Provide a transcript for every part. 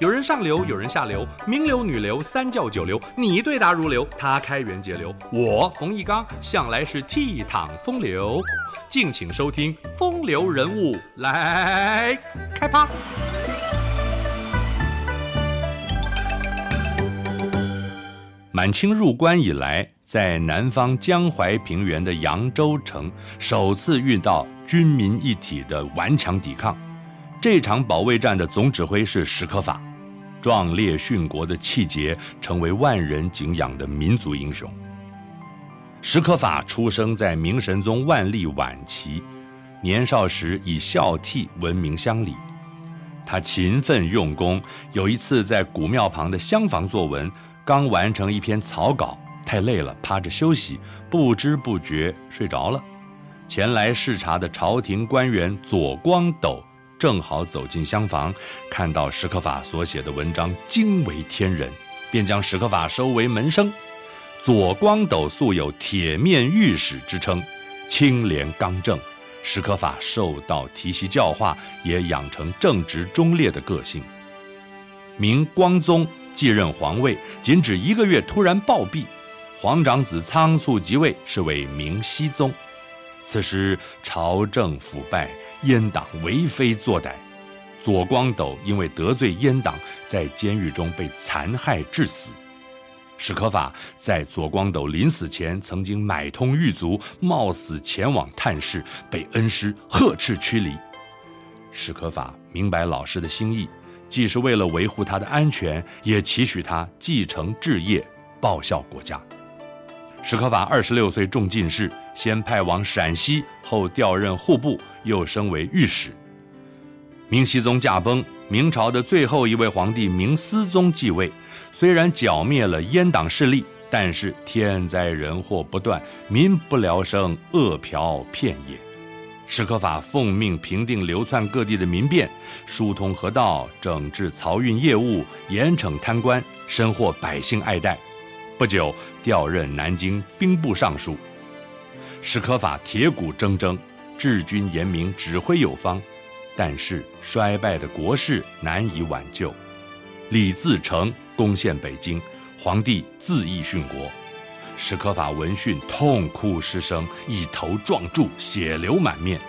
有人上流，有人下流，名流、女流、三教九流，你对答如流，他开源节流，我冯一刚向来是倜傥风流。敬请收听《风流人物》来开趴。满清入关以来，在南方江淮平原的扬州城，首次遇到军民一体的顽强抵抗。这场保卫战的总指挥是史可法。壮烈殉国的气节，成为万人敬仰的民族英雄。史可法出生在明神宗万历晚期，年少时以孝悌闻名乡里。他勤奋用功，有一次在古庙旁的厢房作文，刚完成一篇草稿，太累了，趴着休息，不知不觉睡着了。前来视察的朝廷官员左光斗。正好走进厢房，看到史可法所写的文章惊为天人，便将史可法收为门生。左光斗素有“铁面御史”之称，清廉刚正。史可法受到提携教化，也养成正直忠烈的个性。明光宗继任皇位，仅止一个月，突然暴毙，皇长子仓促即位，是为明熹宗。此时朝政腐败。阉党为非作歹，左光斗因为得罪阉党，在监狱中被残害致死。史可法在左光斗临死前，曾经买通狱卒，冒死前往探视，被恩师呵斥驱离。史可法明白老师的心意，既是为了维护他的安全，也期许他继承志业，报效国家。史可法二十六岁中进士，先派往陕西，后调任户部，又升为御史。明熹宗驾崩，明朝的最后一位皇帝明思宗继位。虽然剿灭了阉党势力，但是天灾人祸不断，民不聊生，饿殍遍野。史可法奉命平定流窜各地的民变，疏通河道，整治漕运业务，严惩贪官，深获百姓爱戴。不久，调任南京兵部尚书。史可法铁骨铮铮，治军严明，指挥有方，但是衰败的国势难以挽救。李自成攻陷北京，皇帝自缢殉国。史可法闻讯痛哭失声，一头撞柱，血流满面。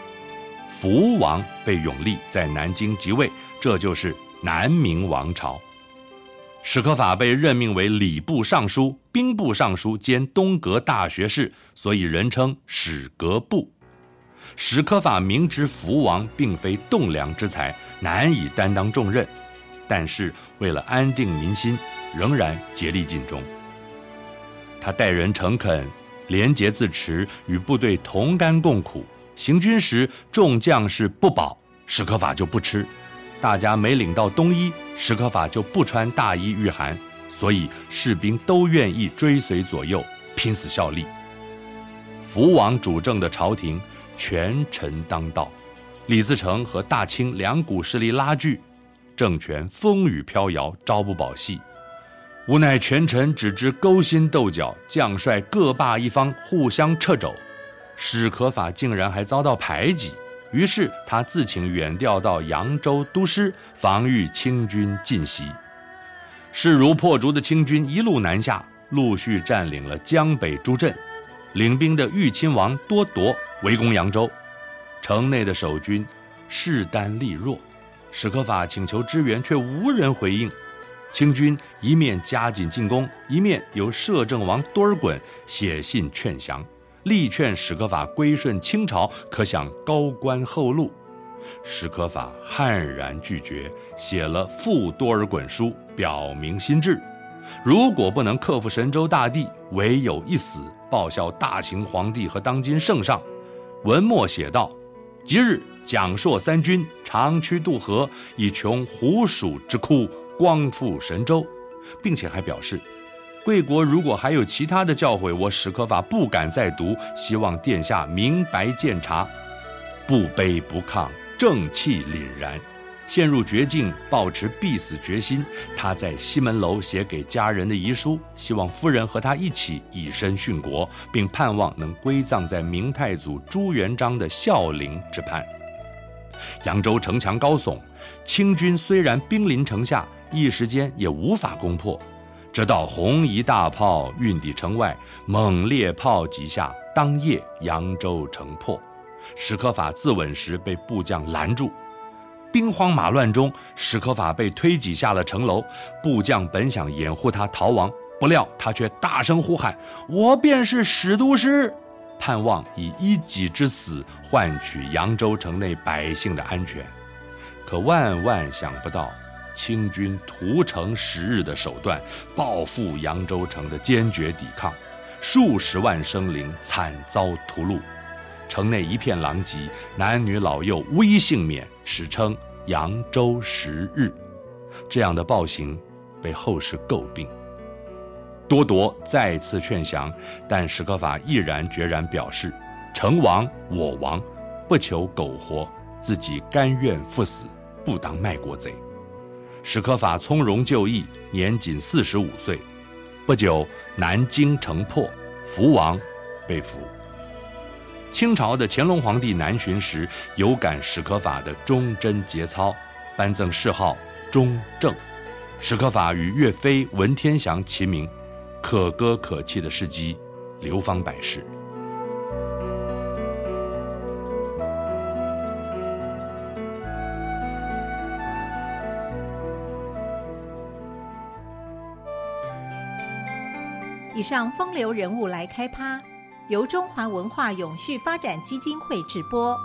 福王被永历在南京即位，这就是南明王朝。史可法被任命为礼部尚书、兵部尚书兼东阁大学士，所以人称史阁部。史可法明知福王并非栋梁之才，难以担当重任，但是为了安定民心，仍然竭力尽忠。他待人诚恳，廉洁自持，与部队同甘共苦。行军时，众将士不饱，史可法就不吃。大家没领到冬衣，史可法就不穿大衣御寒，所以士兵都愿意追随左右，拼死效力。福王主政的朝廷权臣当道，李自成和大清两股势力拉锯，政权风雨飘摇，朝不保夕。无奈权臣只知勾心斗角，将帅各霸一方，互相掣肘，史可法竟然还遭到排挤。于是他自请远调到扬州督师，防御清军进袭。势如破竹的清军一路南下，陆续占领了江北诸镇。领兵的豫亲王多铎围攻扬州，城内的守军势单力弱。史可法请求支援，却无人回应。清军一面加紧进攻，一面由摄政王多尔衮写信劝降。力劝史可法归顺清朝，可享高官厚禄。史可法悍然拒绝，写了赋多尔衮书，表明心志。如果不能克服神州大地，唯有一死，报效大清皇帝和当今圣上。文末写道：“即日蒋硕三军长驱渡河，以穷胡蜀之窟，光复神州。”并且还表示。贵国如果还有其他的教诲，我史可法不敢再读，希望殿下明白鉴察。不卑不亢，正气凛然。陷入绝境，抱持必死决心。他在西门楼写给家人的遗书，希望夫人和他一起以身殉国，并盼望能归葬在明太祖朱元璋的孝陵之畔。扬州城墙高耸，清军虽然兵临城下，一时间也无法攻破。直到红夷大炮运抵城外，猛烈炮击下，当夜扬州城破。史可法自刎时被部将拦住，兵荒马乱中，史可法被推挤下了城楼。部将本想掩护他逃亡，不料他却大声呼喊：“我便是史都师！”盼望以一己之死换取扬州城内百姓的安全。可万万想不到。清军屠城十日的手段，报复扬州城的坚决抵抗，数十万生灵惨遭屠戮，城内一片狼藉，男女老幼无一幸免，史称扬州十日。这样的暴行被后世诟病。多铎再次劝降，但史可法毅然决然表示：城亡我亡，不求苟活，自己甘愿赴死，不当卖国贼。史可法从容就义，年仅四十五岁。不久，南京城破，福王被俘。清朝的乾隆皇帝南巡时，有感史可法的忠贞节操，颁赠谥号“忠正”。史可法与岳飞、文天祥齐名，可歌可泣的事迹流芳百世。以上风流人物来开趴，由中华文化永续发展基金会直播。